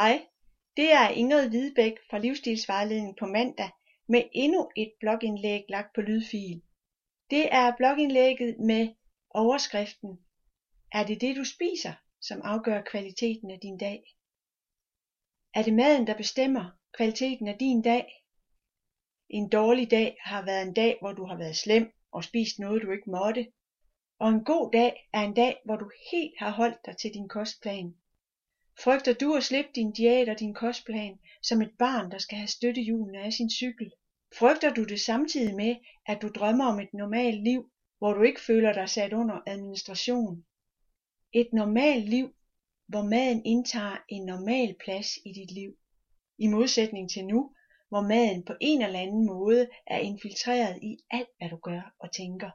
Hej, det er Ingrid Hvidebæk fra Livsstilsvejledning på mandag med endnu et blogindlæg lagt på lydfil. Det er blogindlægget med overskriften Er det det du spiser, som afgør kvaliteten af din dag? Er det maden, der bestemmer kvaliteten af din dag? En dårlig dag har været en dag, hvor du har været slem og spist noget, du ikke måtte. Og en god dag er en dag, hvor du helt har holdt dig til din kostplan. Frygter du at slippe din diæt og din kostplan som et barn, der skal have støttehjulene af sin cykel? Frygter du det samtidig med, at du drømmer om et normalt liv, hvor du ikke føler dig sat under administration? Et normalt liv, hvor maden indtager en normal plads i dit liv. I modsætning til nu, hvor maden på en eller anden måde er infiltreret i alt, hvad du gør og tænker.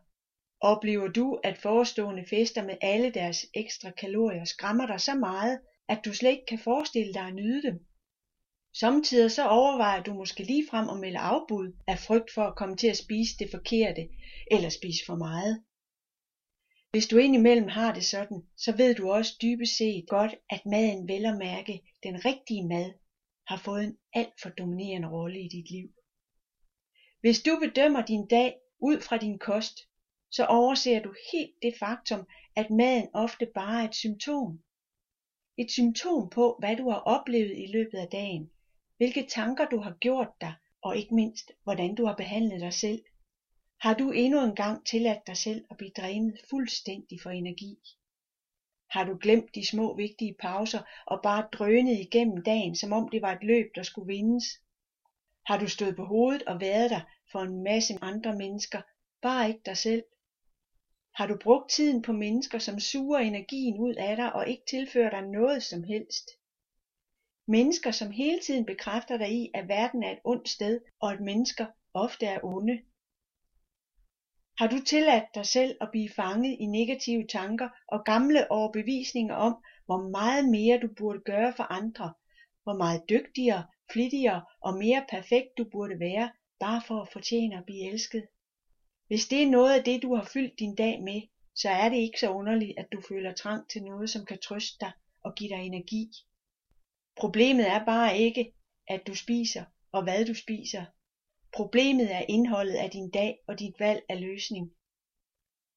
Oplever du, at forestående fester med alle deres ekstra kalorier skræmmer dig så meget, at du slet ikke kan forestille dig at nyde dem? Samtidig så overvejer du måske lige frem at melde afbud af frygt for at komme til at spise det forkerte eller spise for meget. Hvis du indimellem har det sådan, så ved du også dybest set godt, at maden vel at mærke den rigtige mad har fået en alt for dominerende rolle i dit liv. Hvis du bedømmer din dag ud fra din kost, så overser du helt det faktum, at maden ofte bare er et symptom. Et symptom på, hvad du har oplevet i løbet af dagen, hvilke tanker du har gjort dig, og ikke mindst, hvordan du har behandlet dig selv. Har du endnu en gang tilladt dig selv at blive drænet fuldstændig for energi? Har du glemt de små vigtige pauser og bare drønet igennem dagen, som om det var et løb, der skulle vindes? Har du stået på hovedet og været der for en masse andre mennesker, bare ikke dig selv? Har du brugt tiden på mennesker, som suger energien ud af dig og ikke tilfører dig noget som helst? Mennesker, som hele tiden bekræfter dig i, at verden er et ondt sted, og at mennesker ofte er onde. Har du tilladt dig selv at blive fanget i negative tanker og gamle overbevisninger om, hvor meget mere du burde gøre for andre, hvor meget dygtigere, flittigere og mere perfekt du burde være, bare for at fortjene at blive elsket? Hvis det er noget af det, du har fyldt din dag med, så er det ikke så underligt, at du føler trang til noget, som kan trøste dig og give dig energi. Problemet er bare ikke, at du spiser og hvad du spiser. Problemet er indholdet af din dag og dit valg af løsning.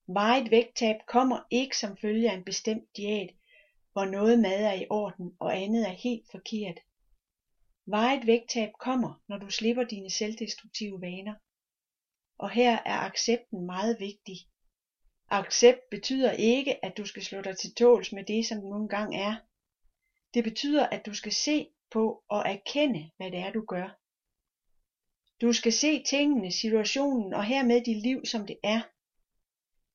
Meget vægttab kommer ikke som følge af en bestemt diæt, hvor noget mad er i orden og andet er helt forkert. Meget vægttab kommer, når du slipper dine selvdestruktive vaner. Og her er accepten meget vigtig. Accept betyder ikke, at du skal slå dig til tåls med det, som du nogle gange er. Det betyder, at du skal se på og erkende, hvad det er, du gør. Du skal se tingene, situationen og hermed dit liv, som det er.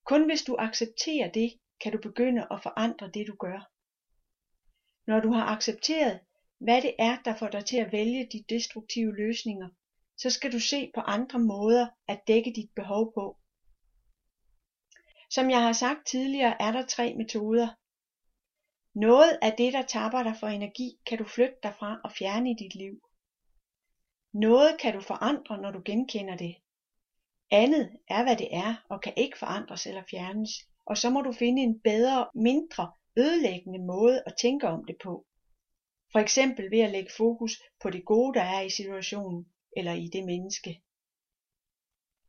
Kun hvis du accepterer det, kan du begynde at forandre det, du gør. Når du har accepteret, hvad det er, der får dig til at vælge de destruktive løsninger, så skal du se på andre måder at dække dit behov på. Som jeg har sagt tidligere, er der tre metoder. Noget af det, der tapper dig for energi, kan du flytte dig fra og fjerne i dit liv. Noget kan du forandre, når du genkender det. Andet er, hvad det er, og kan ikke forandres eller fjernes, og så må du finde en bedre, mindre ødelæggende måde at tænke om det på. For eksempel ved at lægge fokus på det gode, der er i situationen, eller i det menneske.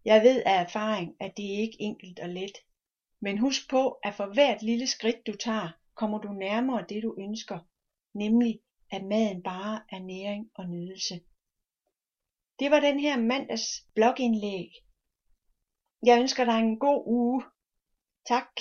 Jeg ved af erfaring, at det ikke er enkelt og let, men husk på, at for hvert lille skridt du tager, kommer du nærmere det du ønsker, nemlig at maden bare er næring og nydelse. Det var den her mandags blogindlæg. Jeg ønsker dig en god uge. Tak.